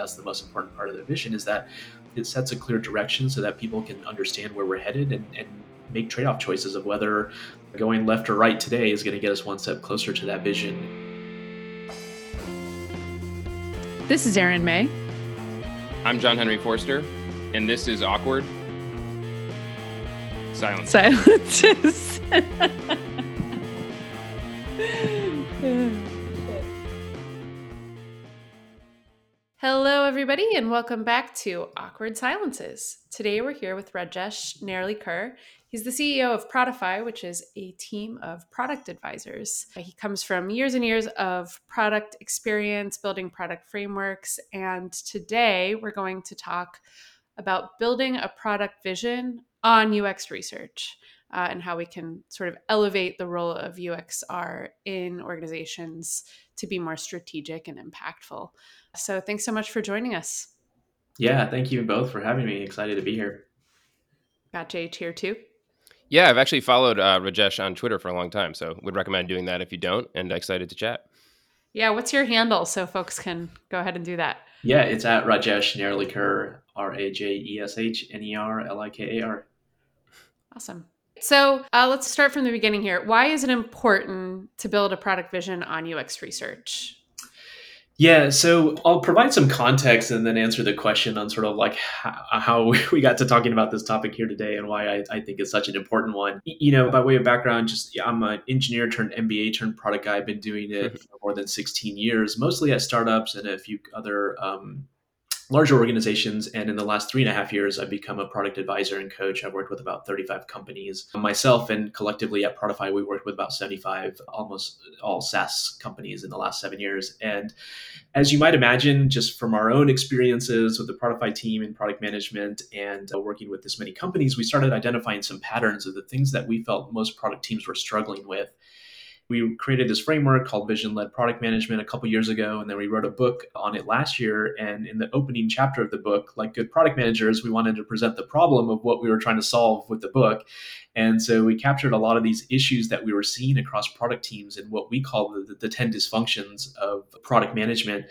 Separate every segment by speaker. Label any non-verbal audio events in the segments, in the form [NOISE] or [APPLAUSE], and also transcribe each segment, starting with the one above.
Speaker 1: that's the most important part of the vision is that it sets a clear direction so that people can understand where we're headed and, and make trade-off choices of whether going left or right today is going to get us one step closer to that vision.
Speaker 2: This is Erin May.
Speaker 3: I'm John Henry Forster, and this is Awkward Silence.
Speaker 2: Silences. [LAUGHS] everybody, and welcome back to Awkward Silences. Today we're here with Rajesh Nerlikar. He's the CEO of Prodify, which is a team of product advisors. He comes from years and years of product experience, building product frameworks, and today we're going to talk about building a product vision on UX research. Uh, and how we can sort of elevate the role of UXR in organizations to be more strategic and impactful. So thanks so much for joining us.
Speaker 1: Yeah, thank you both for having me. Excited to be here.
Speaker 2: Got Jay here too.
Speaker 3: Yeah, I've actually followed uh, Rajesh on Twitter for a long time, so would recommend doing that if you don't. And excited to chat.
Speaker 2: Yeah, what's your handle so folks can go ahead and do that?
Speaker 1: Yeah, it's at Rajesh Nerlikar, R A J E S H N E R L I K A R.
Speaker 2: Awesome. So uh, let's start from the beginning here. Why is it important to build a product vision on UX research?
Speaker 1: Yeah, so I'll provide some context and then answer the question on sort of like how, how [LAUGHS] we got to talking about this topic here today and why I, I, think it's such an important one. You know, by way of background, just I'm an engineer turned MBA turned product guy. I've been doing it for more than 16 years, mostly at startups and a few other um, larger organizations. And in the last three and a half years, I've become a product advisor and coach. I've worked with about 35 companies myself, and collectively at Prodify, we worked with about 75, almost all SaaS companies in the last seven years. And as you might imagine, just from our own experiences with the Prodify team and product management and uh, working with this many companies, we started identifying some patterns of the things that we felt most product teams were struggling with we created this framework called vision led product management a couple years ago and then we wrote a book on it last year. And in the opening chapter of the book like good product managers we wanted to present the problem of what we were trying to solve with the book. And so we captured a lot of these issues that we were seeing across product teams and what we call the, the 10 dysfunctions of product management.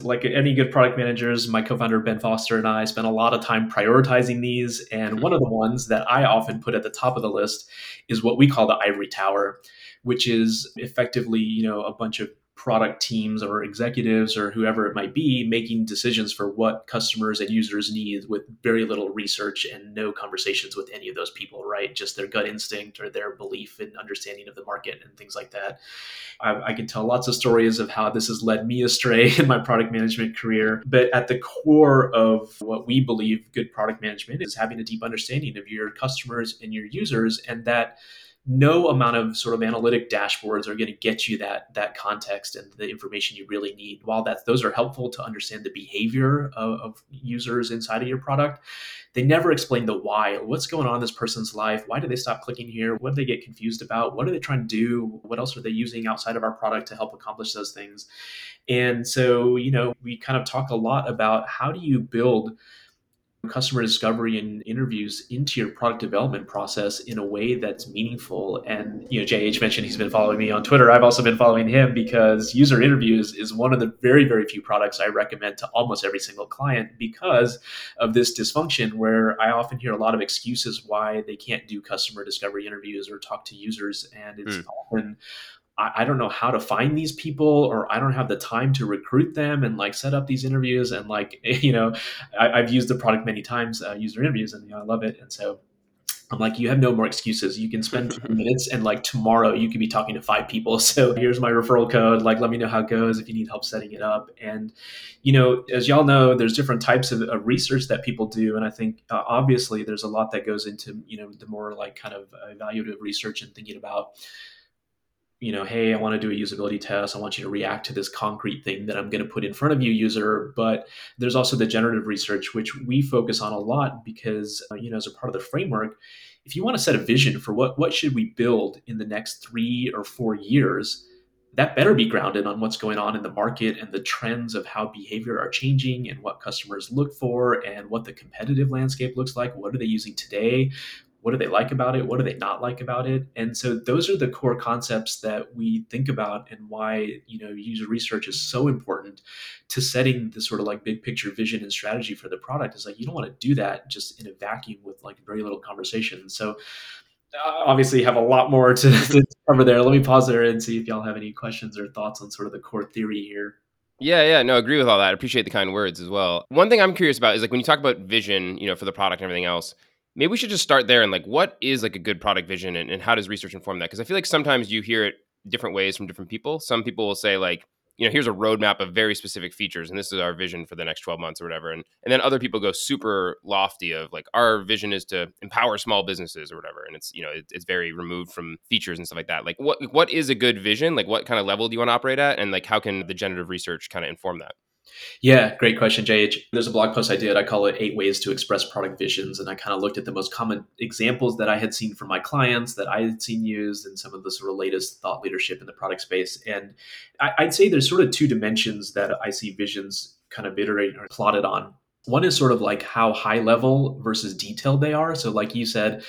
Speaker 1: Like any good product managers, my co-founder Ben Foster and I spent a lot of time prioritizing these. And one of the ones that I often put at the top of the list is what we call the ivory tower which is effectively, you know, a bunch of product teams or executives or whoever it might be making decisions for what customers and users need with very little research and no conversations with any of those people, right? Just their gut instinct or their belief and understanding of the market and things like that. I, I can tell lots of stories of how this has led me astray [LAUGHS] in my product management career. But at the core of what we believe good product management is having a deep understanding of your customers and your users and that no amount of sort of analytic dashboards are going to get you that that context and the information you really need. While that those are helpful to understand the behavior of, of, users inside of your product, they never explain the why. What's going on in this person's life? Why do they stop clicking here? What do they get confused about? What are they trying to do? What else are they using outside of our product to help accomplish those things? And so, you know, we kind of talk a lot about how do you build customer discovery and interviews into your product development process in a way that's meaningful. And you know, JH mentioned he's been following me on Twitter. I've also been following him because user interviews is one of the very, very few products I recommend to almost every single client because of this dysfunction where I often hear a lot of excuses why they can't do customer discovery interviews or talk to users. And it's mm. often I, don't know how to find these people or I don't have the time to recruit them and like set up these interviews. And like, [LAUGHS] you know, I, have used the product many times, uh, user interviews, and you know, I love it. And so I'm like, you have no more excuses. You can spend [LAUGHS] 10 minutes and like tomorrow you could be talking to five people. [LAUGHS] So here's my referral code. Like, let me know how it goes if you need help setting it up. And, you know, as y'all know, there's different types of, of research that people do. And I think uh, obviously there's a lot that goes into, you know, the more like kind of evaluative research and thinking about you know, hey, I want to do a usability test. I want you to react to this concrete thing that I'm going to put in front of you, user. But there's also the generative research, which we focus on a lot because, uh, you know, as a part of the framework, if you want to set a vision for what what should we build in the next three or four years, that better be grounded on what's going on in the market and the trends of how behavior are changing and what customers look for and what the competitive landscape looks like. What are they using today? What do they like about it? What do they not like about it? And so those are the core concepts that we think about and why, you know, user research is so important to setting the sort of like big picture vision and strategy for the product is like you don't want to do that just in a vacuum with like very little conversation. So uh, obviously have a lot more to, [LAUGHS] to cover there. Let me pause there and see if y'all have any questions or thoughts on sort of the core theory here.
Speaker 3: Yeah, yeah, no, agree with all that. I appreciate the kind words as well. One thing I'm curious about is like when you talk about vision, you know, for the product and everything else, maybe we should just start there and like what is like a good product vision and, and how does research inform that? Because I feel like sometimes you hear it different ways from different people. Some people will say like, you know, here's a roadmap of very specific features, and this is our vision for the next 12 months or whatever. And and then other people go super lofty of like our vision is to empower small businesses or whatever. And it's you know it, it's very removed from features and stuff like that. Like what what is a good vision? Like what kind of level do you want to operate at? And like how can the generative research kind of inform that?
Speaker 1: Yeah, great question, JH. There's a blog post I did. I call it Eight Ways to Express Product Visions. And I kind of looked at the most common examples that I had seen from my clients that I had seen used and some of the sort of latest thought leadership in the product space. And I, would say there's sort of two dimensions that I see visions kind of iterate or plotted on. One is sort of like how high level versus detailed they are. So, like you said,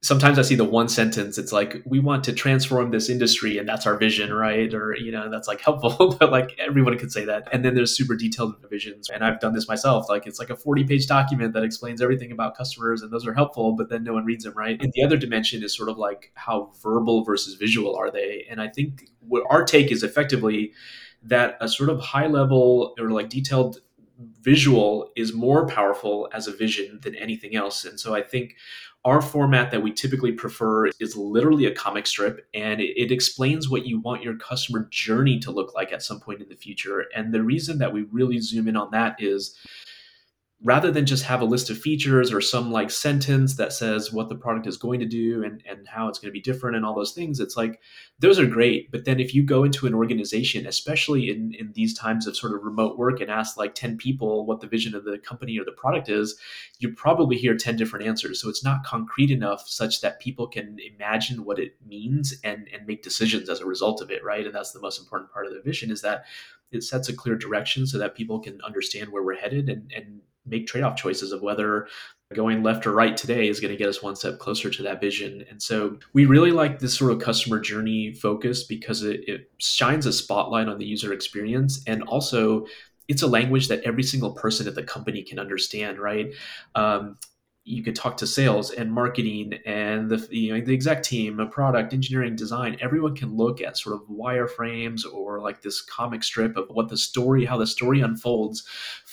Speaker 1: sometimes I see the one sentence, it's like, we want to transform this industry and that's our vision, right? Or, you know, that's like [LAUGHS] helpful, but like everyone could say that. And then there's super detailed visions. And I've done this myself. Like it's like a 40 page document that explains everything about customers and those are helpful, but then no one reads them, right? And the other dimension is sort of like how verbal versus visual are they? And I think what our take is effectively that a sort of high level or like detailed visual is more powerful as a vision than anything else. And so I think our format that we typically prefer is literally a comic strip and it, explains what you want your customer journey to look like at some point in the future. And the reason that we really zoom in on that is rather than just have a list of features or some like sentence that says what the product is going to do and, and how it's going to be different and all those things it's like those are great. But then if you go into an organization especially in, in these times of sort of remote work and ask like 10 people what the vision of the company or the product is you probably hear 10 different answers. So it's not concrete enough such that people can imagine what it means and and make decisions as a result of it right? And that's the most important part of the vision is that it sets a clear direction so that people can understand where we're headed and, and make trade-off choices of whether going left or right today is going to get us one step closer to that vision. And so we really like this sort of customer journey focus because it, it shines a spotlight on the user experience and also it's a language that every single person at the company can understand, right? Um, you could talk to sales and marketing and the you know the exec team, a product, engineering, design. Everyone can look at sort of wireframes or like this comic strip of what the story, how the story unfolds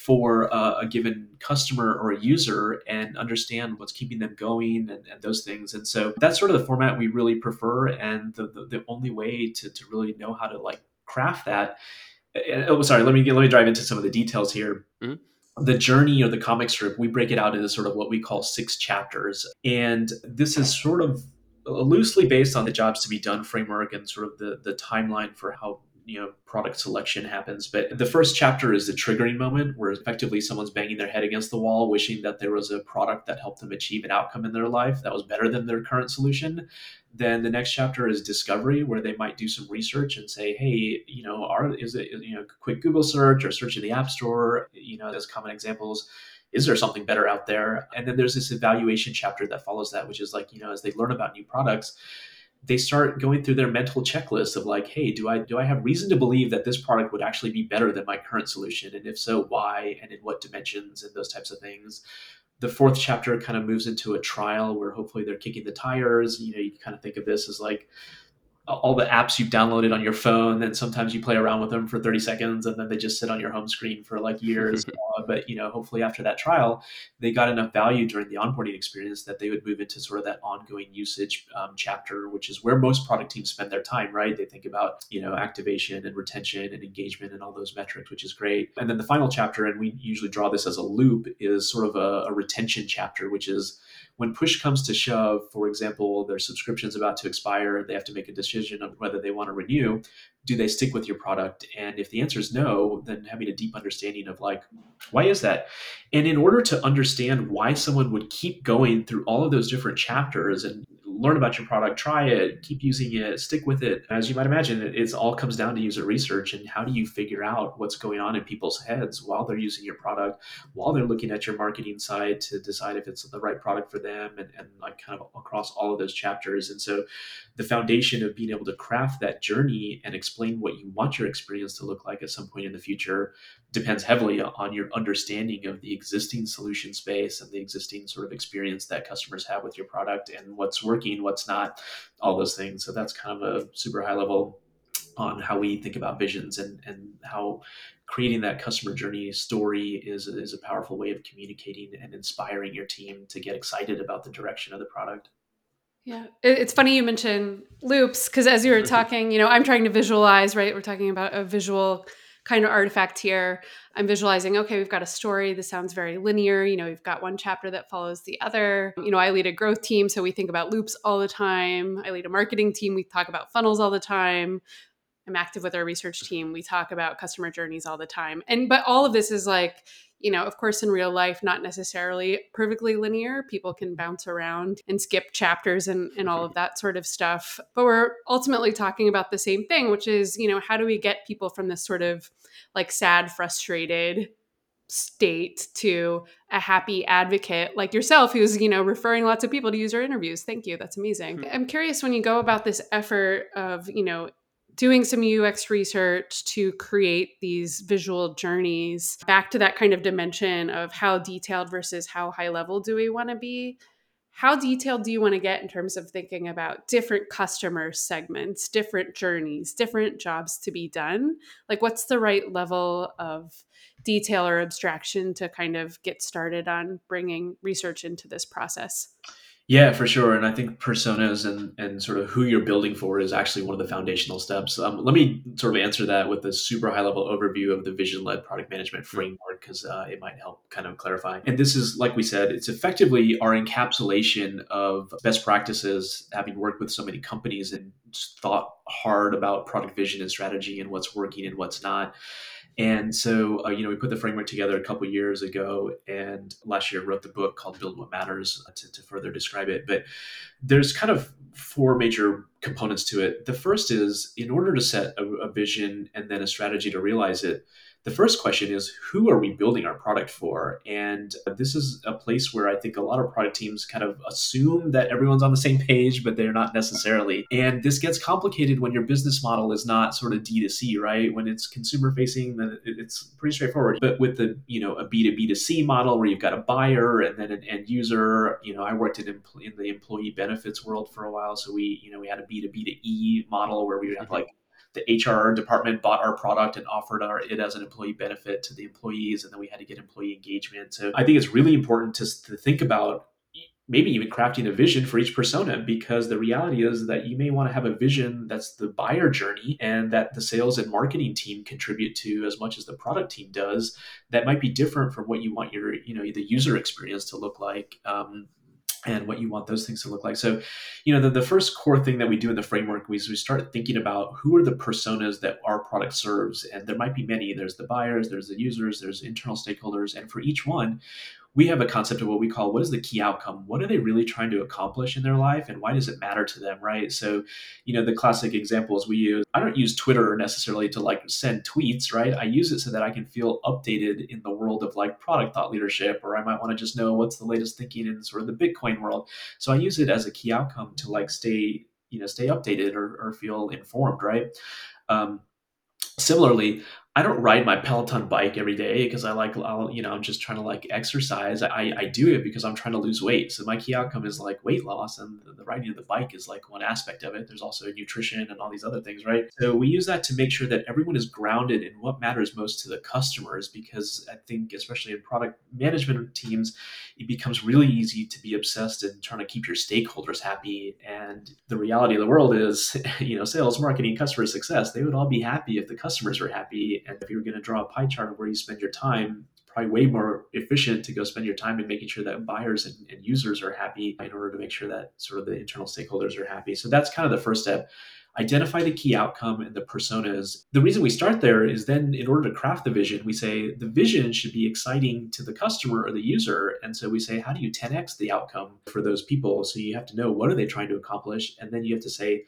Speaker 1: for uh, a given customer or a user, and understand what's keeping them going and, and, those things. And so that's sort of the format we really prefer, and the the, the only way to to really know how to like craft that. Oh, sorry. Let me let me dive into some of the details here. Mm-hmm the journey or the comic strip, we break it out into sort of what we call six chapters. And this is sort of loosely based on the jobs to be done framework and sort of the, the timeline for how you know product selection happens. But the first chapter is the triggering moment where effectively someone's banging their head against the wall wishing that there was a product that helped them achieve an outcome in their life that was better than their current solution. Then the next chapter is discovery where they might do some research and say hey you know are is it you know quick google search or search in the app store you know as common examples. Is there something better out there? And then there's this evaluation chapter that follows that which is like you know as they learn about new products they start going through their mental checklist of like hey do i do i have reason to believe that this product would actually be better than my current solution? And if so why? And in what dimensions? And those types of things. The fourth chapter kind of moves into a trial where hopefully they're kicking the tires. You know you kind of think of this as like all the apps you've downloaded on your phone and sometimes you play around with them for 30 seconds and then they just sit on your home screen for like years. [LAUGHS] Uh, but you know hopefully after that trial they got enough value during the onboarding experience that they would move into sort of that ongoing usage um, chapter which is where most product teams spend their time right? They think about you know activation and retention and engagement and all those metrics which is great. And then the final chapter and we usually draw this as a loop is sort of a, a retention chapter which is when push comes to shove, for example, their subscription's about to expire, they have to make a decision of whether they want to renew. Do they stick with your product? And if the answer is no, then having a deep understanding of like, why is that? And in order to understand why someone would keep going through all of those different chapters and learn about your product, try it, keep using it, stick with it. As you might imagine, it it's all comes down to user research and how do you figure out what's going on in people's heads while they're using your product, while they're looking at your marketing side to decide if it's the right product for them and, and like kind of across all of those chapters. And so the foundation of being able to craft that journey and explain what you want your experience to look like at some point in the future depends heavily on your understanding of the existing solution space and the existing sort of experience that customers have with your product and what's working, what's not, all those things. So that's kind of a super high level on how we think about visions and, and how creating that customer journey story is, is a powerful way of communicating and inspiring your team to get excited about the direction of the product.
Speaker 2: Yeah, it's funny you mention loops because as you were [LAUGHS] talking, you know, I'm trying to visualize, right? We're talking about a visual kind of artifact here. I'm visualizing, okay, we've got a story. This sounds very linear. You know, we've got one chapter that follows the other. You know, I lead a growth team, so we think about loops all the time. I lead a marketing team. We talk about funnels all the time. I'm active with our research team. We talk about customer journeys all the time. And but all of this is like, you know, of course in real life not necessarily perfectly linear. People can bounce around and skip chapters and and all of that sort of stuff. But we're ultimately talking about the same thing, which is, you know, how do we get people from this sort of like sad, frustrated state to a happy advocate like yourself who's you know referring lots of people to user interviews thank you that's amazing mm-hmm. i'm curious when you go about this effort of you know doing some UX research to create these visual journeys back to that kind of dimension of how detailed versus how high level do we want to be. How detailed do you want to get in terms of thinking about different customer segments, different journeys, different jobs to be done? Like, what's the right level of detail or abstraction to kind of get started on bringing research into this process?
Speaker 1: Yeah, for sure. And I think personas and, and sort of who you're building for is actually one of the foundational steps. Um, let me sort of answer that with a super high level overview of the vision led product management mm-hmm. framework because uh, it might help kind of clarify. And this is, like we said, it's effectively our encapsulation of best practices, having worked with so many companies and thought hard about product vision and strategy and what's working and what's not. And so, uh, you know, we put the framework together a couple years ago, and last year wrote the book called "Build What Matters" uh, to, to further describe it. But there's kind of four major components to it. The first is in order to set a, a vision and then a strategy to realize it, the first question is who are we building our product for? And this is a place where I think a lot of product teams kind of assume that everyone's on the same page, but they're not necessarily. And this gets complicated when your business model is not sort of D2C, right? When it's consumer facing, then it's pretty straightforward. But with the, you know, a B2B2C model where you've got a buyer and then an end user, you know, I worked in, in the employee benefits world for a while. So we, you know, we had a B2B2E model where we would have like the HR department bought our product and offered our, it as an employee benefit to the employees, and then we had to get employee engagement. So I think it's really important to, to think about maybe even crafting a vision for each persona because the reality is that you may want to have a vision that's the buyer journey and that the sales and marketing team contribute to as much as the product team does that might be different from what you want your you know the user experience to look like um, and what you want those things to look like. So, you know, the, the first core thing that we do in the framework is we start thinking about who are the personas that our product serves. And there might be many. There's the buyers, there's the users, there's internal stakeholders. And for each one, we have a concept of what we call what is the key outcome? What are they really trying to accomplish in their life and why does it matter to them right? So you know the classic examples we use i don't use twitter necessarily to like send tweets right? I use it so that i can feel updated in the world of like product thought leadership or i might want to just know what's the latest thinking in sort of the bitcoin world. So i use it as a key outcome to like stay you know stay updated or, or feel informed right? Um, similarly I don't ride my Peloton bike every day because I like, I'll, you know, I'm just trying to like exercise. I, I do it because I'm trying to lose weight. So my key outcome is like weight loss, and the, the riding of the bike is like one aspect of it. There's also nutrition and all these other things, right? So we use that to make sure that everyone is grounded in what matters most to the customers because I think, especially in product management teams, it becomes really easy to be obsessed in trying to keep your stakeholders happy. And the reality of the world is, [LAUGHS] you know, sales, marketing, customer success, they would all be happy if the customers were happy and if you were going to draw a pie chart of where you spend your time, probably way more efficient to go spend your time in making sure that buyers and, and, users are happy in order to make sure that sort of the internal stakeholders are happy. So that's kind of the first step. identify the key outcome and the personas. The reason we start there is then, in order to craft the vision, we say the vision should be exciting to the customer or the user. And so we say, how do you 10x the outcome for those people? So you have to know what are they trying to accomplish, and then you have to say,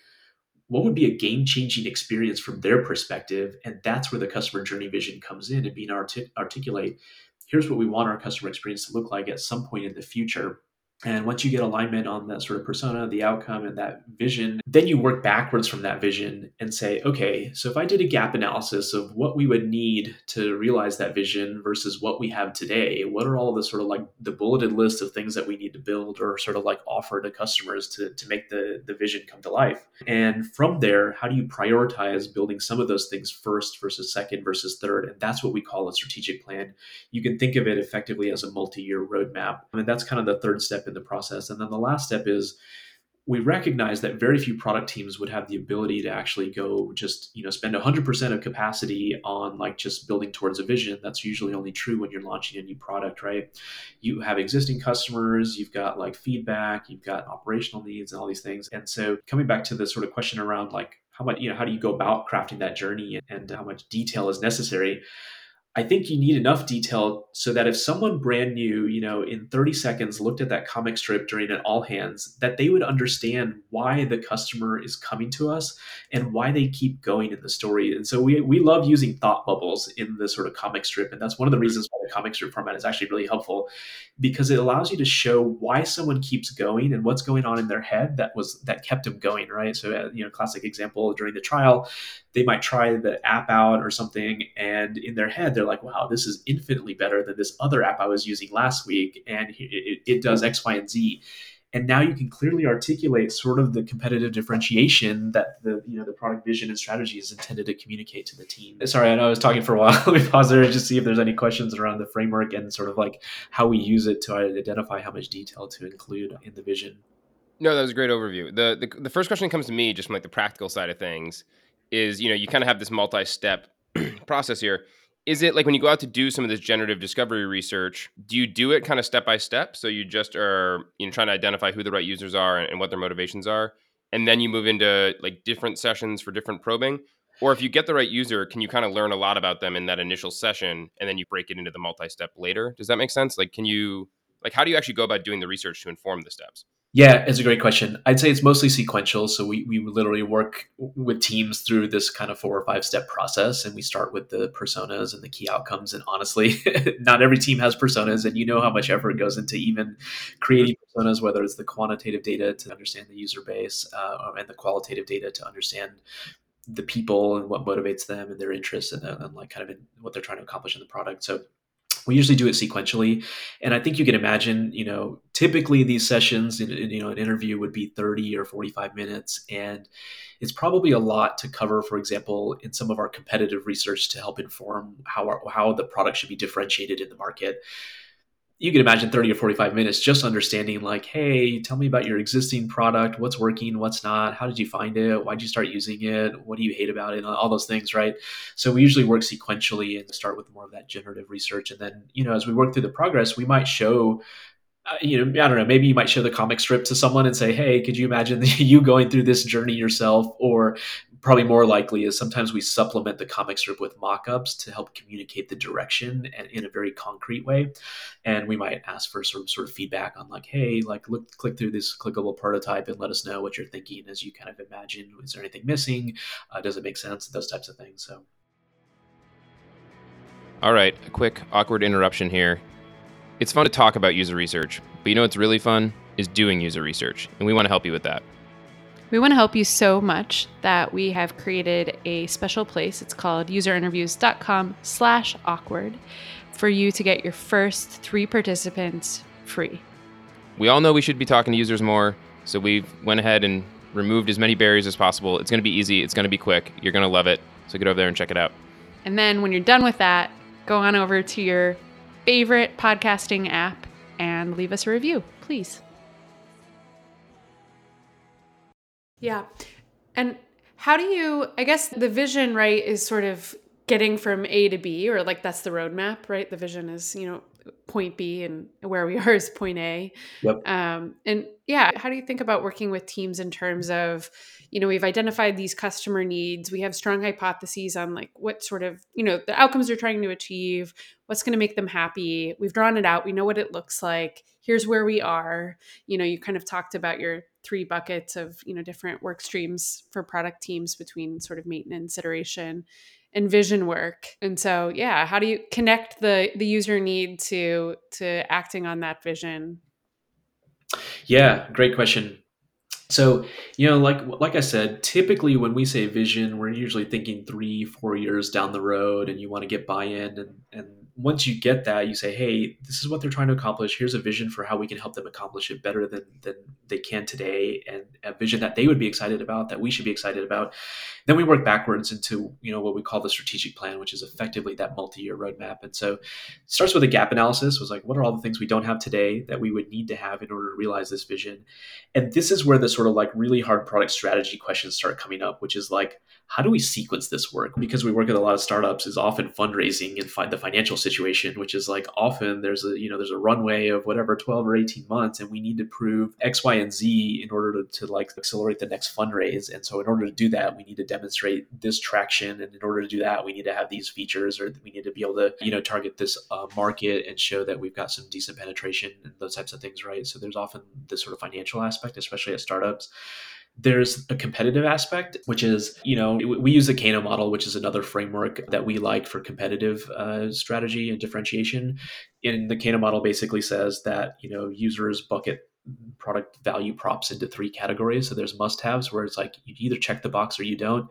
Speaker 1: what would be a game changing experience from their perspective? And that's where the customer journey vision comes in and being artic- articulate. Here's what we want our customer experience to look like at some point in the future and once you get alignment on that sort of persona, the outcome, and that vision, then you work backwards from that vision and say, okay, so if I did a gap analysis of what we would need to realize that vision versus what we have today, what are all the sort of like the bulleted list of things that we need to build or sort of like offer to customers to, to make the, the vision come to life? And from there, how do you prioritize building some of those things first versus second versus third? And that's what we call a strategic plan. You can think of it effectively as a multi year roadmap. I mean, that's kind of the third step in the process. And then the last step is we recognize that very few product teams would have the ability to actually go just you know spend 100% of capacity on like just building towards a vision. That's usually only true when you're launching a new product right? You have existing customers you've got like feedback you've got operational needs and all these things. And so coming back to the sort of question around like how much you know how do you go about crafting that journey and how much detail is necessary I think you need enough detail so that if someone brand new, you know, in 30 seconds looked at that comic strip during an all hands, that they would understand why the customer is coming to us and why they keep going in the story. And so we, we love using thought bubbles in the sort of comic strip. And that's one of the reasons why the comic strip format is actually really helpful because it allows you to show why someone keeps going and what's going on in their head that was that kept them going, right? So, uh, you know, classic example during the trial, they might try the app out or something and in their head they're like wow this is infinitely better than this other app i was using last week and it, it does x y and z. And now you can clearly articulate sort of the competitive differentiation that the you know the product vision and strategy is intended to communicate to the team. Sorry i know i was talking for a while. [LAUGHS] Let me pause there and just see if there's any questions around the framework and sort of like how we use it to identify how much detail to include in the vision.
Speaker 3: No that was a great overview. The, the, the first question that comes to me just from like the practical side of things is you know you kind of have this multi-step [CLEARS THROAT] process here is it like when you go out to do some of this generative discovery research do you do it kind of step by step? So you just are you know trying to identify who the right users are and, what their motivations are and then you move into like different sessions for different probing? Or if you get the right user can you kind of learn a lot about them in that initial session and then you break it into the multi-step later? Does that make sense? Like can you like how do you actually go about doing the research to inform the steps
Speaker 1: yeah, it's a great question. I'd say it's mostly sequential. So we, we literally work with teams through this kind of four or five step process. And we start with the personas and the key outcomes. And honestly, [LAUGHS] not every team has personas. And you know how much effort goes into even creating personas, whether it's the quantitative data to understand the user base uh, and the qualitative data to understand the people and what motivates them and their interests and, and like kind of what they're trying to accomplish in the product. So we usually do it sequentially and i think you can imagine you know typically these sessions in, in, you know an interview would be 30 or 45 minutes and it's probably a lot to cover for example in some of our competitive research to help inform how our, how the product should be differentiated in the market you can imagine 30 or 45 minutes just understanding like hey tell me about your existing product. What's working? What's not? How did you find it? Why did you start using it? What do you hate about it? All those things right? So we usually work sequentially and start with more of that generative research. And then you know as we work through the progress we might show uh, you know, I don't know, maybe you might show the comic strip to someone and say, Hey, could you imagine [LAUGHS] you going through this journey yourself? Or probably more likely is sometimes we supplement the comic strip with mock-ups to help communicate the direction and in a very concrete way. And we might ask for of, sort of feedback on like hey like look click through this clickable prototype and let us know what you're thinking as you kind of imagine. Is there anything missing? Uh, does it make sense? Those types of things so.
Speaker 3: All right a quick awkward interruption here. It's fun to talk about user research but you know what's really fun? Is doing user research and we want to help you with that
Speaker 2: we want to help you so much that we have created a special place. It's called userinterviews.com slash awkward for you to get your first three participants free.
Speaker 3: We all know we should be talking to users more, so we went ahead and removed as many barriers as possible. It's going to be easy. It's going to be quick. You're going to love it. So get over there and check it out.
Speaker 2: And then when you're done with that, go on over to your favorite podcasting app and leave us a review, please. Yeah. And how do you, I guess the vision, right, is sort of getting from A to B, or like that's the roadmap, right? The vision is, you know, point B and where we [LAUGHS] are is point A.
Speaker 1: Yep.
Speaker 2: Um, and yeah, how do you think about working with teams in terms of, you know, we've identified these customer needs, we have strong hypotheses on like what sort of, you know, the outcomes they're trying to achieve, what's going to make them happy. We've drawn it out, we know what it looks like. Here's where we are. You know, you kind of talked about your three buckets of, you know, different work streams for product teams between sort of maintenance, iteration, and vision work. And so, yeah, how do you connect the the user need to to acting on that vision?
Speaker 1: Yeah, great question. So, you know, like like I said, typically when we say vision, we're usually thinking three, four years down the road, and you want to get buy-in and and once you get that, you say, hey, this is what they're trying to accomplish. Here's a vision for how we can help them accomplish it better than, than they can today, and a vision that they would be excited about, that we should be excited about. Then we work backwards into you know what we call the strategic plan, which is effectively that multi-year roadmap. And so it starts with a gap analysis, was like, what are all the things we don't have today that we would need to have in order to realize this vision? And this is where the sort of like really hard product strategy questions start coming up, which is like, how do we sequence this work? Because we work with a lot of startups, is often fundraising and find the financial situation, which is like often there's a you know there's a runway of whatever 12 or 18 months, and we need to prove X, Y, and Z in order to, to like accelerate the next fundraise. And so in order to do that, we need to demonstrate this traction, and in order to do that, we need to have these features, or we need to be able to you know target this uh, market and show that we've got some decent penetration and those types of things, right? So there's often this sort of financial aspect, especially at startups there's a competitive aspect, which is, you know, we use the Kano model, which is another framework that we like for competitive uh, strategy and differentiation. And the Kano model basically says that, you know, users bucket product value props into three categories. So there's must haves where it's like you either check the box or you don't.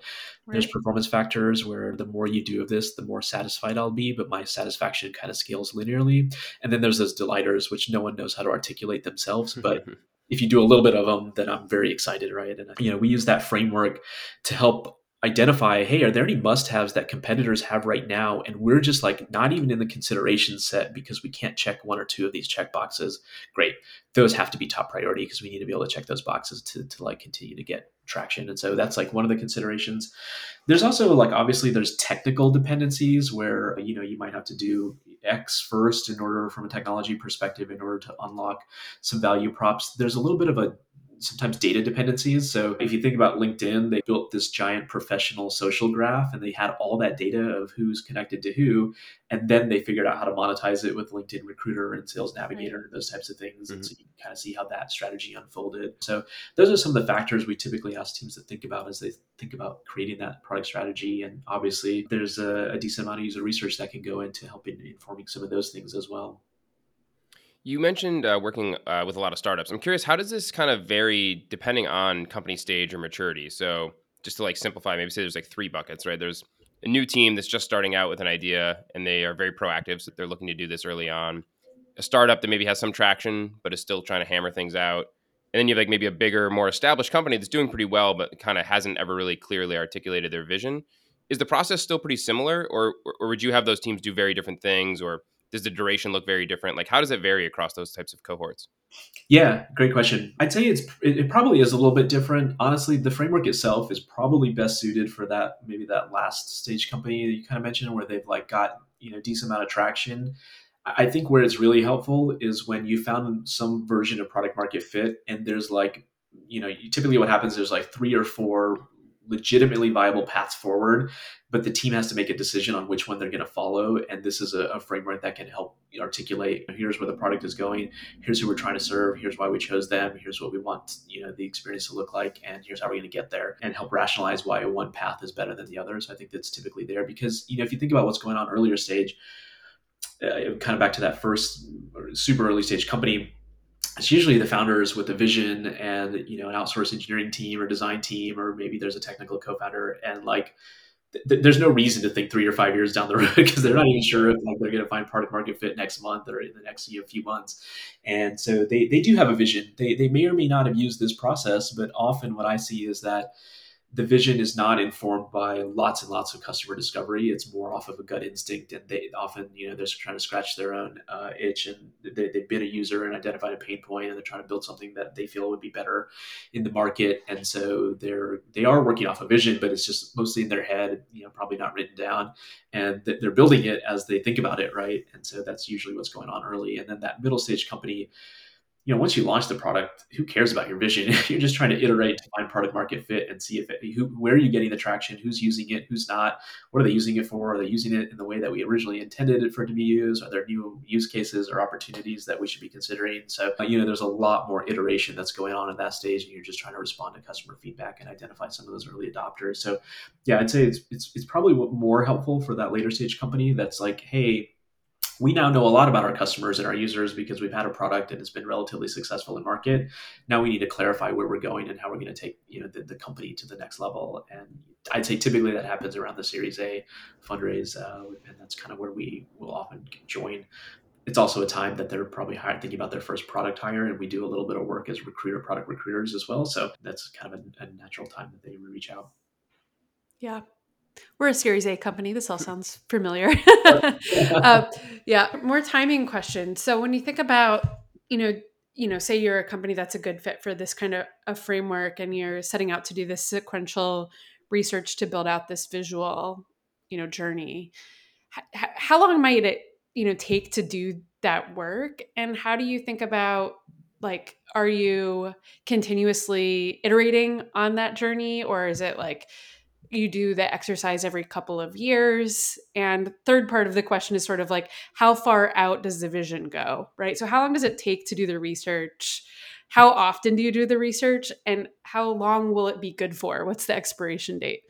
Speaker 1: Right. There's performance factors where the more you do of this, the more satisfied I'll be, but my satisfaction kind of scales linearly. And then there's those delighters, which no one knows how to articulate themselves, but [LAUGHS] if you do a little bit of them, then I'm very excited, right? And you know, we use that framework to help identify, hey, are there any must-haves that competitors have right now, and we're just like not even in the consideration set because we can't check one or two of these check boxes. Great, those have to be top priority because we need to be able to check those boxes to to like continue to get traction. And so that's like one of the considerations. There's also like obviously there's technical dependencies where you know you might have to do X first in order from a technology perspective in order to unlock some value props. There's a little bit of a sometimes data dependencies. So if you think about LinkedIn, they built this giant professional social graph and they had all that data of who's connected to who. And then they figured out how to monetize it with LinkedIn Recruiter and Sales Navigator and those types of things. Mm-hmm. And so you can kind of see how that strategy unfolded. So those are some of the factors we typically ask teams to think about as they think about creating that product strategy. And obviously there's a, a decent amount of user research that can go into helping informing some of those things as well.
Speaker 3: You mentioned uh, working uh, with a lot of startups. I'm curious, how does this kind of vary depending on company stage or maturity? So, just to like simplify, maybe say there's like three buckets, right? There's a new team that's just starting out with an idea and they are very proactive, so they're looking to do this early on. A startup that maybe has some traction but is still trying to hammer things out. And then you have like maybe a bigger, more established company that's doing pretty well but kind of hasn't ever really clearly articulated their vision. Is the process still pretty similar, or or would you have those teams do very different things, or does the duration look very different? Like, how does it vary across those types of cohorts?
Speaker 1: Yeah, great question. I'd say it's it, probably is a little bit different. Honestly, the framework itself is probably best suited for that maybe that last stage company that you kind of mentioned where they've like got you know decent amount of traction. I think where it's really helpful is when you found some version of product market fit and there's like you know typically what happens there's like three or four legitimately viable paths forward, but the team has to make a decision on which one they're going to follow. And this is a, a, framework that can help articulate here's where the product is going, here's who we're trying to serve, here's why we chose them, here's what we want you know the experience to look like, and here's how we're going to get there, and help rationalize why one path is better than the other. So I think that's typically there because you know if you think about what's going on earlier stage. Uh, kind of back to that first super early stage company it's usually the founders with a vision and you know an outsourced engineering team or design team or maybe there's a technical co-founder and like th- there's no reason to think three or five years down the [LAUGHS] road because they're not even sure if like, they're going to find product market fit next month or in the next you know, few months. And so they, they do have a vision. They, they may or may not have used this process but often what i see is that the vision is not informed by lots and lots of customer discovery. It's more off of a gut instinct, and they often, you know, they're trying to scratch their own uh, itch, and they, they've been a user and identified a pain point, and they're trying to build something that they feel would be better in the market. And so they're they are working off a vision, but it's just mostly in their head, you know, probably not written down, and they're building it as they think about it, right? And so that's usually what's going on early, and then that middle stage company you know, once you launch the product, who cares about your vision? [LAUGHS] You're just trying to iterate to find product market fit and see if it, who, where are you getting the traction, who's using it, who's not, what are they using it for? Are they using it in the way that we originally intended it for it to be used? Are there new use cases or opportunities that we should be considering? So, you know, there's a lot more iteration that's going on at that stage, and you're just trying to respond to customer feedback and identify some of those early adopters. So, yeah, I'd say it's it's, it's probably more helpful for that later stage company that's like, hey, we now know a lot about our customers and our users because we've had a product and it's been relatively successful in market. Now we need to clarify where we're going and how we're going to take you know the, the company to the next level. And I'd say typically that happens around the Series A fundraise, uh, and that's kind of where we will often join. It's also a time that they're probably hired, thinking about their first product hire, and we do a little bit of work as recruiter product recruiters as well. So that's kind of a, a natural time that they reach out.
Speaker 2: Yeah, we're a Series A company. This all sounds familiar. [LAUGHS] uh, yeah, more timing question. So when you think about, you know, you know, say you're a company that's a good fit for this kind of a framework, and you're setting out to do this sequential research to build out this visual, you know, journey. H- how long might it, you know, take to do that work, and how do you think about like are you continuously iterating on that journey or is it like you do the exercise every couple of years. And third part of the question is sort of like how far out does the vision go right? So how long does it take to do the research? How often do you do the research? And how long will it be good for? What's the expiration date?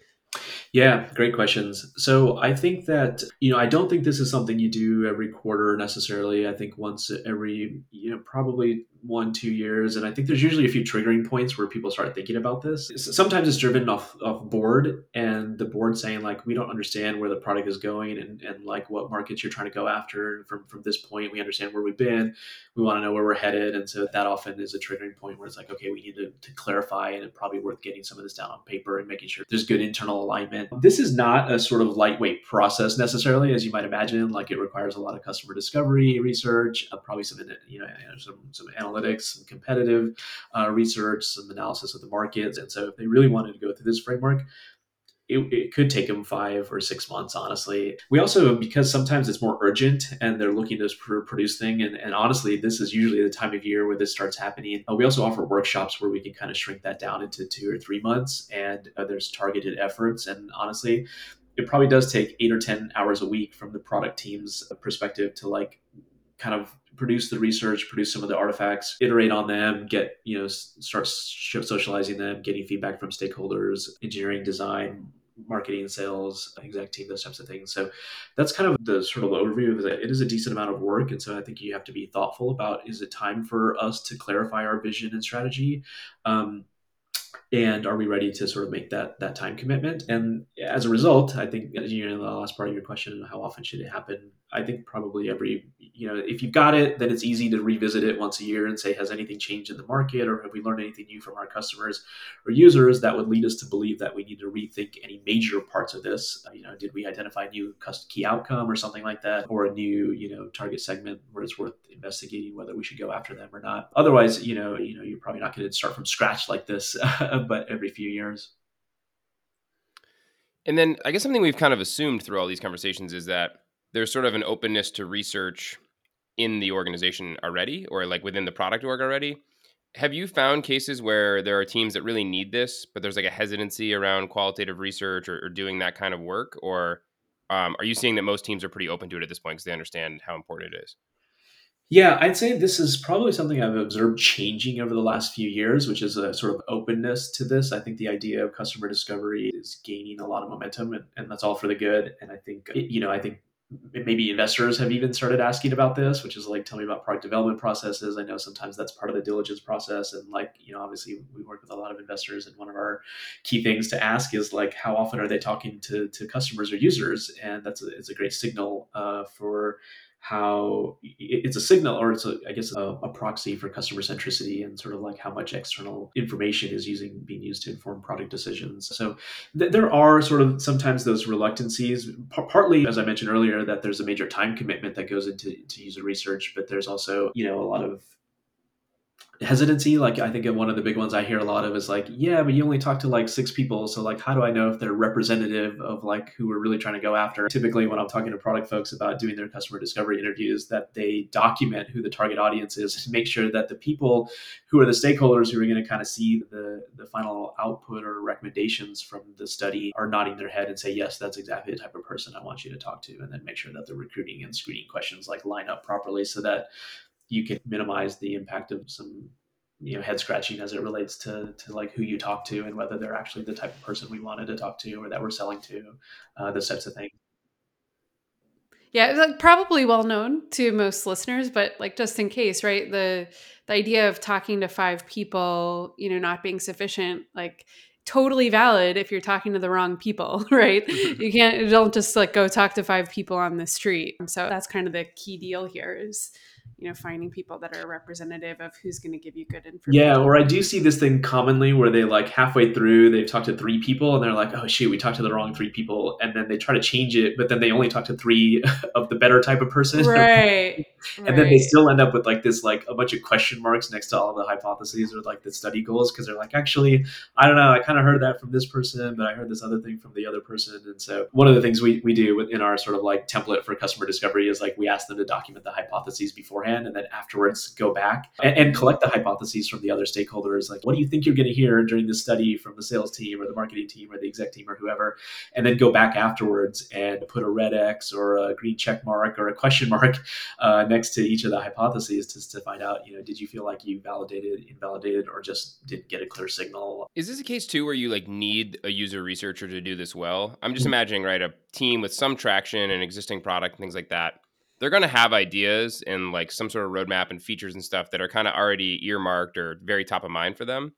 Speaker 1: Yeah, great questions. So I think that, you know, I don't think this is something you do every quarter necessarily. I think once every, you know, probably one two years and i think there's usually a few triggering points where people start thinking about this. Sometimes it's driven off of board and the board saying like we don't understand where the product is going and, and like what markets you're trying to go after from from this point we understand where we've been. We want to know where we're headed. And so that often is a triggering point where it's like okay we need to, to clarify and it's probably worth getting some of this down on paper and making sure there's good internal alignment. This is not a sort of lightweight process necessarily as you might imagine. Like it requires a lot of customer discovery research uh, probably some you know some some analytics analytics, some competitive uh, research, some analysis of the markets. And so if they really wanted to go through this framework, it, it, could take them five or six months, honestly. We also, because sometimes it's more urgent and they're looking to produce thing, and, and honestly, this is usually the time of year where this starts happening. Uh, we also offer workshops where we can kind of shrink that down into two or three months, and uh, there's targeted efforts. And honestly, it probably does take eight or 10 hours a week from the product team's perspective to like kind of produce the research, produce some of the artifacts, iterate on them, get, you know, start socializing them, getting feedback from stakeholders, engineering, design, marketing, sales, exec team, those types of things. So that's kind of the sort of overview of it. It is a decent amount of work. And so I think you have to be thoughtful about is it time for us to clarify our vision and strategy? Um, and are we ready to sort of make that that time commitment and as a result i think you know the last part of your question how often should it happen i think probably every you know if you've got it then it's easy to revisit it once a year and say has anything changed in the market or have we learned anything new from our customers or users? That would lead us to believe that we need to rethink any major parts of this. Uh, you know did we identify a new key outcome or something like that or a new you know target segment where it's worth investigating whether we should go after them or not? Otherwise you know you know you're probably not going to start from scratch like this [LAUGHS] but every few years.
Speaker 3: And then I guess something we've kind of assumed through all these conversations is that there's sort of an openness to research in the organization already or like within the product org already. Have you found cases where there are teams that really need this, but there's like a hesitancy around qualitative research or, or doing that kind of work? Or um, are you seeing that most teams are pretty open to it at this point because they understand how important it is?
Speaker 1: Yeah, I'd say this is probably something I've observed changing over the last few years, which is a sort of openness to this. I think the idea of customer discovery is gaining a lot of momentum, and, and that's all for the good. And I think, you know, I think maybe investors have even started asking about this, which is like, tell me about product development processes. I know sometimes that's part of the diligence process. And like, you know, obviously we work with a lot of investors and one of our key things to ask is like, how often are they talking to, to customers or users? And that's a, it's a great signal uh, for how it's a signal or it's a, I guess a, a, proxy for customer centricity and sort of like how much external information is using being used to inform product decisions. So th- there are sort of sometimes those reluctancies, p- partly as I mentioned earlier, that there's a major time commitment that goes into to user research, but there's also you know a lot of hesitancy like i think one of the big ones i hear a lot of is like yeah but you only talk to like six people so like how do i know if they're representative of like who we're really trying to go after? Typically when i'm talking to product folks about doing their customer discovery interviews that they document who the target audience is to make sure that the people who are the stakeholders who are going to kind of see the the final output or recommendations from the study are nodding their head and say yes that's exactly the type of person i want you to talk to and then make sure that the recruiting and screening questions like line up properly so that you can minimize the impact of some you know head scratching as it relates to to like who you talk to and whether they're actually the type of person we wanted to talk to or that we're selling to uh, those types of things.
Speaker 2: Yeah like probably well known to most listeners but like just in case right the the idea of talking to five people you know not being sufficient like totally valid if you're talking to the wrong people [LAUGHS] right? [LAUGHS] You can't you don't just like go talk to five people on the street. So that's kind of the key deal here is you know finding people that are representative of who's going to give you good information
Speaker 1: yeah or i do see this thing commonly where they like halfway through they've talked to three people and they're like oh shoot we talked to the wrong three people and then they try to change it but then they only talk to three [LAUGHS] of the better type of person [LAUGHS]
Speaker 2: right
Speaker 1: and right. then they still end up with like this like a bunch of question marks next to all the hypotheses or like the study goals because they're like actually i don't know i kind of heard that from this person but i heard this other thing from the other person and so one of the things we, we do in our sort of like template for customer discovery is like we ask them to document the hypotheses beforehand and then afterwards go back and, and collect the hypotheses from the other stakeholders like what do you think you're going to hear during this study from the sales team or the marketing team or the exec team or whoever and then go back afterwards and put a red x or a green check mark or a question [LAUGHS] mark uh, next to each of the hypotheses to, to find out, you know, did you feel like you validated, invalidated, or just didn't get a clear signal?
Speaker 3: Is this a case too where you like need a user researcher to do this well? I'm just mm-hmm. imagining, right, a team with some traction and existing product and things like that. They're going to have ideas and like some sort of roadmap and features and stuff that are kind of already earmarked or very top of mind for them.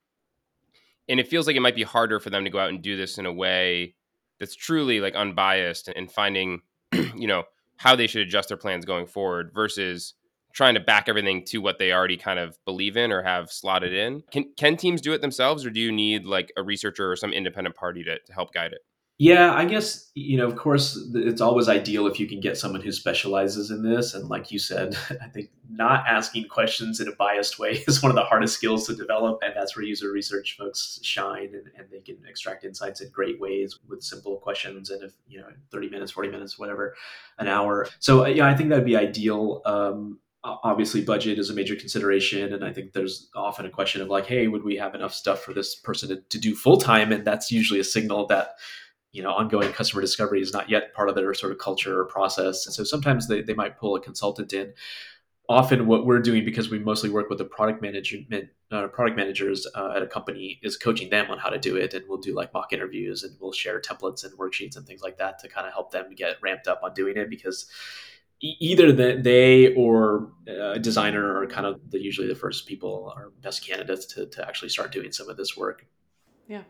Speaker 3: And it feels like it might be harder for them to go out and do this in a way that's truly like unbiased and finding, [CLEARS THROAT] you know, how they should adjust their plans going forward versus trying to back everything to what they already kind of believe in or have slotted in. Can can teams do it themselves or do you need like a researcher or some independent party to, to help guide it?
Speaker 1: Yeah, I guess, you know, of course, it's always ideal if you can get someone who specializes in this. And like you said, [LAUGHS] I think not asking questions in a biased way [LAUGHS] is one of the hardest skills to develop. And that's where user research folks shine and, and they can extract insights in great ways with simple questions and if, you know, 30 minutes, 40 minutes, whatever, an hour. So, yeah, I think that'd be ideal. Um, obviously budget is a major consideration and i think there's often a question of like hey would we have enough stuff for this person to, to do full time and that's usually a signal that you know ongoing customer discovery is not yet part of their sort of culture or process. And so sometimes they, they might pull a consultant in. Often what we're doing because we mostly work with the product management uh, product managers uh, at a company is coaching them on how to do it. And we'll do like mock interviews and we'll share templates and worksheets and things like that to kind of help them get ramped up on doing it. Because either the, they or a designer are kind of the, usually the first people or best candidates to, to actually start doing some of this work.
Speaker 2: Yeah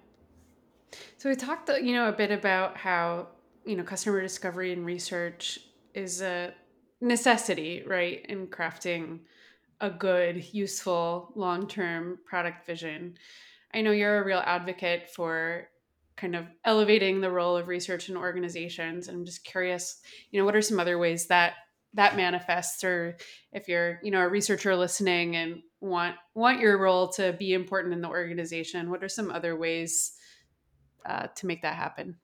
Speaker 2: so we talked, uh, you know, a bit about how you know customer discovery and research is a necessity, right, in crafting a good, useful, long-term product vision. I know you're a real advocate for kind of elevating the role of research in organizations. And I'm just curious, you know, what are some other ways that that manifests or if you're, you know, a researcher listening and want want your role to be important in the organization, what are some other ways uh, to make that happen.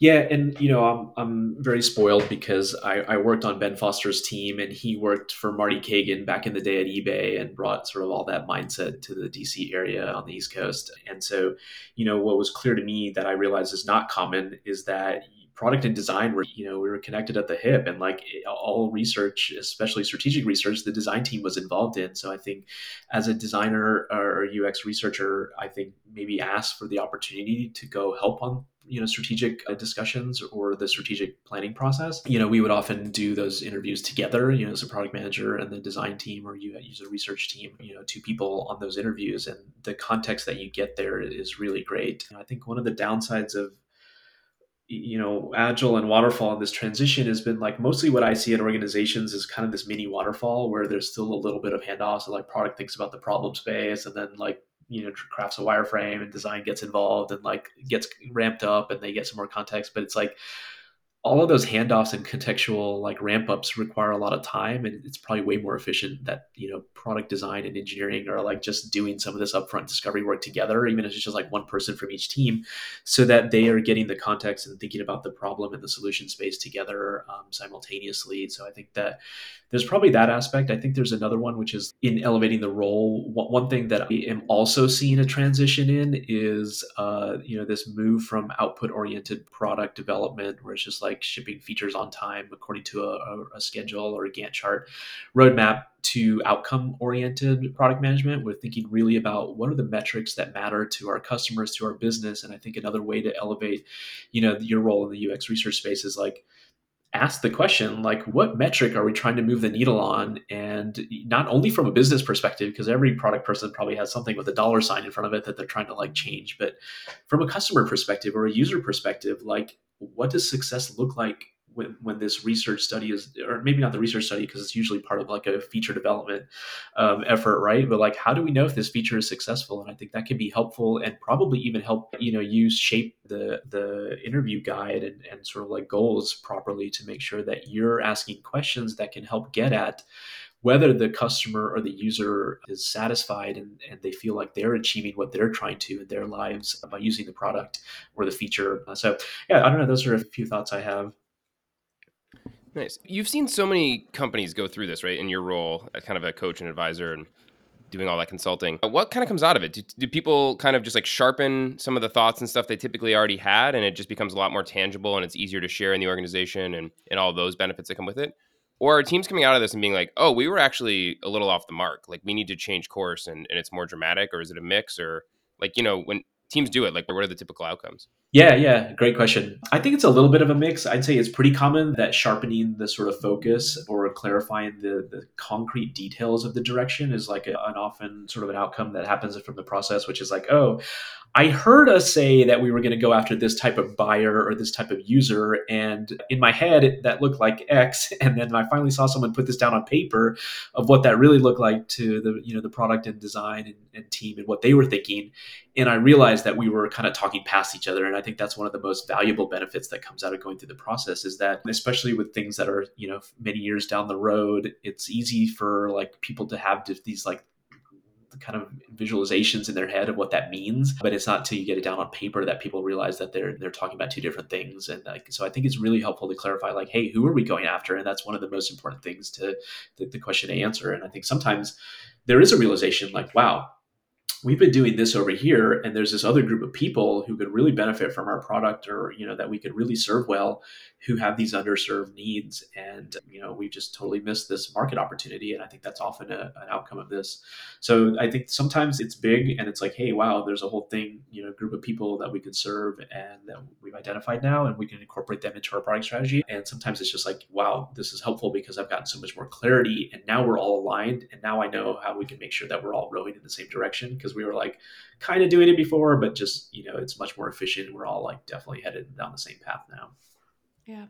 Speaker 1: Yeah, and you know, I'm I'm very spoiled because I, I worked on Ben Foster's team, and he worked for Marty Cagan back in the day at eBay, and brought sort of all that mindset to the DC area on the East Coast. And so, you know, what was clear to me that I realized is not common is that product and design were you know we were connected at the hip. And like all research especially strategic research the design team was involved in. So i think as a designer or ux researcher i think maybe ask for the opportunity to go help on you know strategic uh, discussions or the strategic planning process. You know we would often do those interviews together you know as a product manager and the design team or you use a research team you know two people on those interviews. And the context that you get there is really great. I think one of the downsides of you know agile and waterfall and this transition has been like mostly what i see at organizations is kind of this mini waterfall where there's still a little bit of handoffs so like product thinks about the problem space and then like you know crafts a wireframe and design gets involved and like gets ramped up and they get some more context. But it's like all of those handoffs and contextual like ramp ups require a lot of time and it's probably way more efficient that you know product design and engineering are like just doing some of this upfront discovery work together even if it's just like one person from each team so that they are getting the context and thinking about the problem and the solution space together um, simultaneously so i think that there's probably that aspect. I think there's another one, which is in elevating the role. One thing that I am also seeing a transition in is, uh, you know, this move from output oriented product development, where it's just like shipping features on time according to a, a schedule or a Gantt chart roadmap to outcome oriented product management. We're thinking really about what are the metrics that matter to our customers, to our business. And I think another way to elevate, you know, your role in the UX research space is like, ask the question like what metric are we trying to move the needle on? And not only from a business perspective because every product person probably has something with a dollar sign in front of it that they're trying to like change but from a customer perspective or a user perspective like what does success look like when, when this research study is or maybe not the research study because it's usually part of like a feature development um, effort right but like how do we know if this feature is successful and i think that can be helpful and probably even help you know use shape the the interview guide and, and sort of like goals properly to make sure that you're asking questions that can help get at whether the customer or the user is satisfied and, and they feel like they're achieving what they're trying to in their lives by using the product or the feature. So, yeah, I don't know. Those are a few thoughts I have.
Speaker 3: Nice. You've seen so many companies go through this, right? In your role as kind of a coach and advisor and doing all that consulting. Uh, what kind of comes out of it? Do, do, people kind of just like sharpen some of the thoughts and stuff they typically already had and it just becomes a lot more tangible and it's easier to share in the organization and, and all those benefits that come with it? Or are teams coming out of this and being like, oh, we were actually a little off the mark. Like we need to change course and, and it's more dramatic or is it a mix or like, you know, when teams do it? Like, what are the typical outcomes?
Speaker 1: Yeah, yeah, great question. I think it's a little bit of a mix. I'd say it's pretty common that sharpening the sort of focus or clarifying the, the concrete details of the direction is like a, an often sort of an outcome that happens from the process, which is like, oh, I heard us say that we were going to go after this type of buyer or this type of user. And in my head, that looked like X. [LAUGHS] And then I finally saw someone put this down on paper of what that really looked like to the, you know, the product and design and, and team and what they were thinking. And I realized that we were kind of talking past each other. And I think that's one of the most valuable benefits that comes out of going through the process is that, especially with things that are, you know, many years down the road, it's easy for like people to have these like kind of visualizations in their head of what that means but it's not until you get it down on paper that people realize that they're they're talking about two different things. And like so i think it's really helpful to clarify like hey who are we going after? And that's one of the most important things to the, the question to answer. And i think sometimes there is a realization like wow we've been doing this over here and there's this other group of people who could really benefit from our product or you know that we could really serve well who have these underserved needs. And you know we just totally missed this market opportunity and i think that's often a, an outcome of this. So i think sometimes it's big and it's like hey wow there's a whole thing you know group of people that we could serve and that we've identified now and we can incorporate them into our product strategy. And sometimes it's just like wow this is helpful because i've gotten so much more clarity and now we're all aligned and now i know how we can make sure that we're all rowing in the same direction because we were like kind of doing it before but just you know it's much more efficient we're all like definitely headed down the same path now
Speaker 2: yeah.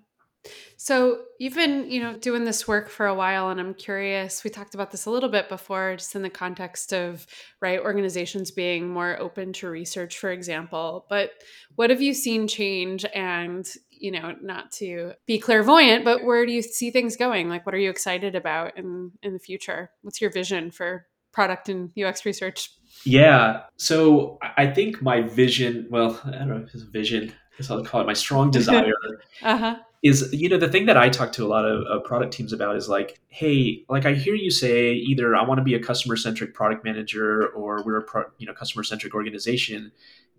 Speaker 2: So you've been, you know, doing this work for a while and I'm curious, we talked about this a little bit before just in the context of right organizations being more open to research for example, but what have you seen change and, you know, not to be clairvoyant, but where do you see things going? Like what are you excited about in in the future? What's your vision for product and UX research?
Speaker 1: Yeah. So I think my vision, well, I don't know if it's a vision guess I'll call it my strong [LAUGHS] desire. uh-huh. Is you know the thing that I talk to a lot of, of product teams about is like, hey, like I hear you say either I want to be a customer centric product manager or we're a pro, you know customer centric organization,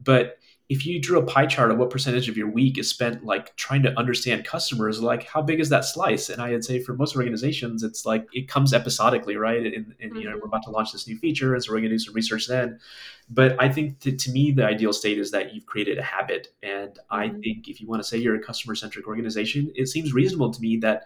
Speaker 1: but if you drew a pie chart of what percentage of your week is spent like trying to understand customers, like how big is that slice? And I'd say for most organizations, it's like it comes episodically, right? And, and mm-hmm. you know, we're mm-hmm. about to launch this new feature, and so we're going to do some research then. But I think to, to, me, the ideal state is that you've created a habit. And mm-hmm. I think if you want to say you're a customer centric organization, it seems reasonable to me that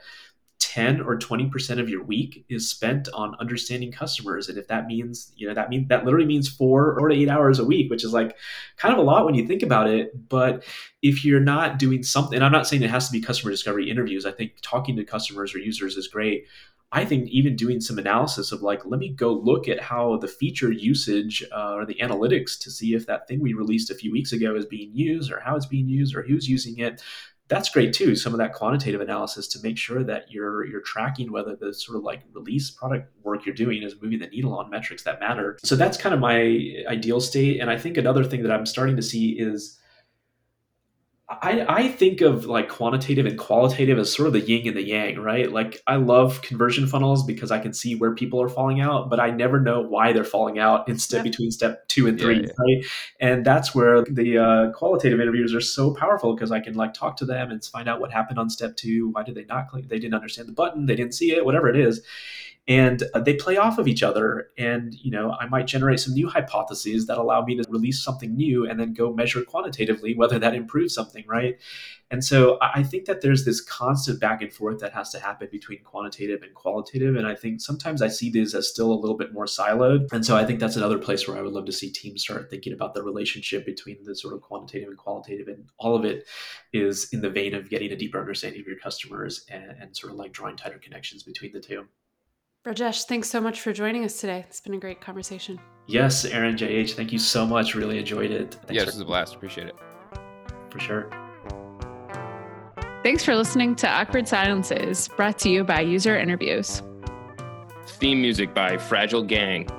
Speaker 1: 10 or 20% of your week is spent on understanding customers. And if that means you know that means that literally means four or eight hours a week which is like kind of a lot when you think about it. But if you're not doing something and i'm not saying it has to be customer discovery interviews. I think talking to customers or users is great. I think even doing some analysis of like, let me go look at how the feature usage uh, or the analytics to see if that thing we released a few weeks ago is being used or how it's being used or who's using it that's great too. Some of that quantitative analysis to make sure that you're you're tracking whether the sort of like release product work you're doing is moving the needle on metrics that matter. So that's kind of my ideal state. And I think another thing that I'm starting to see is I, I think of like quantitative and qualitative as sort of the yin and the yang, right? Like I love conversion funnels because I can see where people are falling out, but I never know why they're falling out in step between step two and three, yeah, yeah. right? And that's where the uh, qualitative interviews are so powerful because I can like talk to them and find out what happened on step two. Why did they not click? They didn't understand the button. They didn't see it. Whatever it is and uh, they play off of each other and you know i might generate some new hypotheses that allow me to release something new and then go measure quantitatively whether that improves something right? And so i think that there's this constant back and forth that has to happen between quantitative and qualitative and i think sometimes i see these as still a little bit more siloed and so i think that's another place where i would love to see teams start thinking about the relationship between the sort of quantitative and qualitative and all of it is in the vein of getting a deeper understanding of your customers and, and sort of like drawing tighter connections between the two
Speaker 2: Rajesh, thanks so much for joining us today. It's been a great conversation.
Speaker 1: Yes, Erin JH, thank you so much. Really enjoyed it.
Speaker 3: Thanks yeah, this for- was a blast. Appreciate it.
Speaker 1: For sure.
Speaker 2: Thanks for listening to Awkward Silences, brought to you by User Interviews.
Speaker 3: Theme music by Fragile Gang.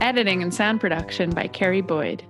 Speaker 2: Editing and sound production by Carrie Boyd.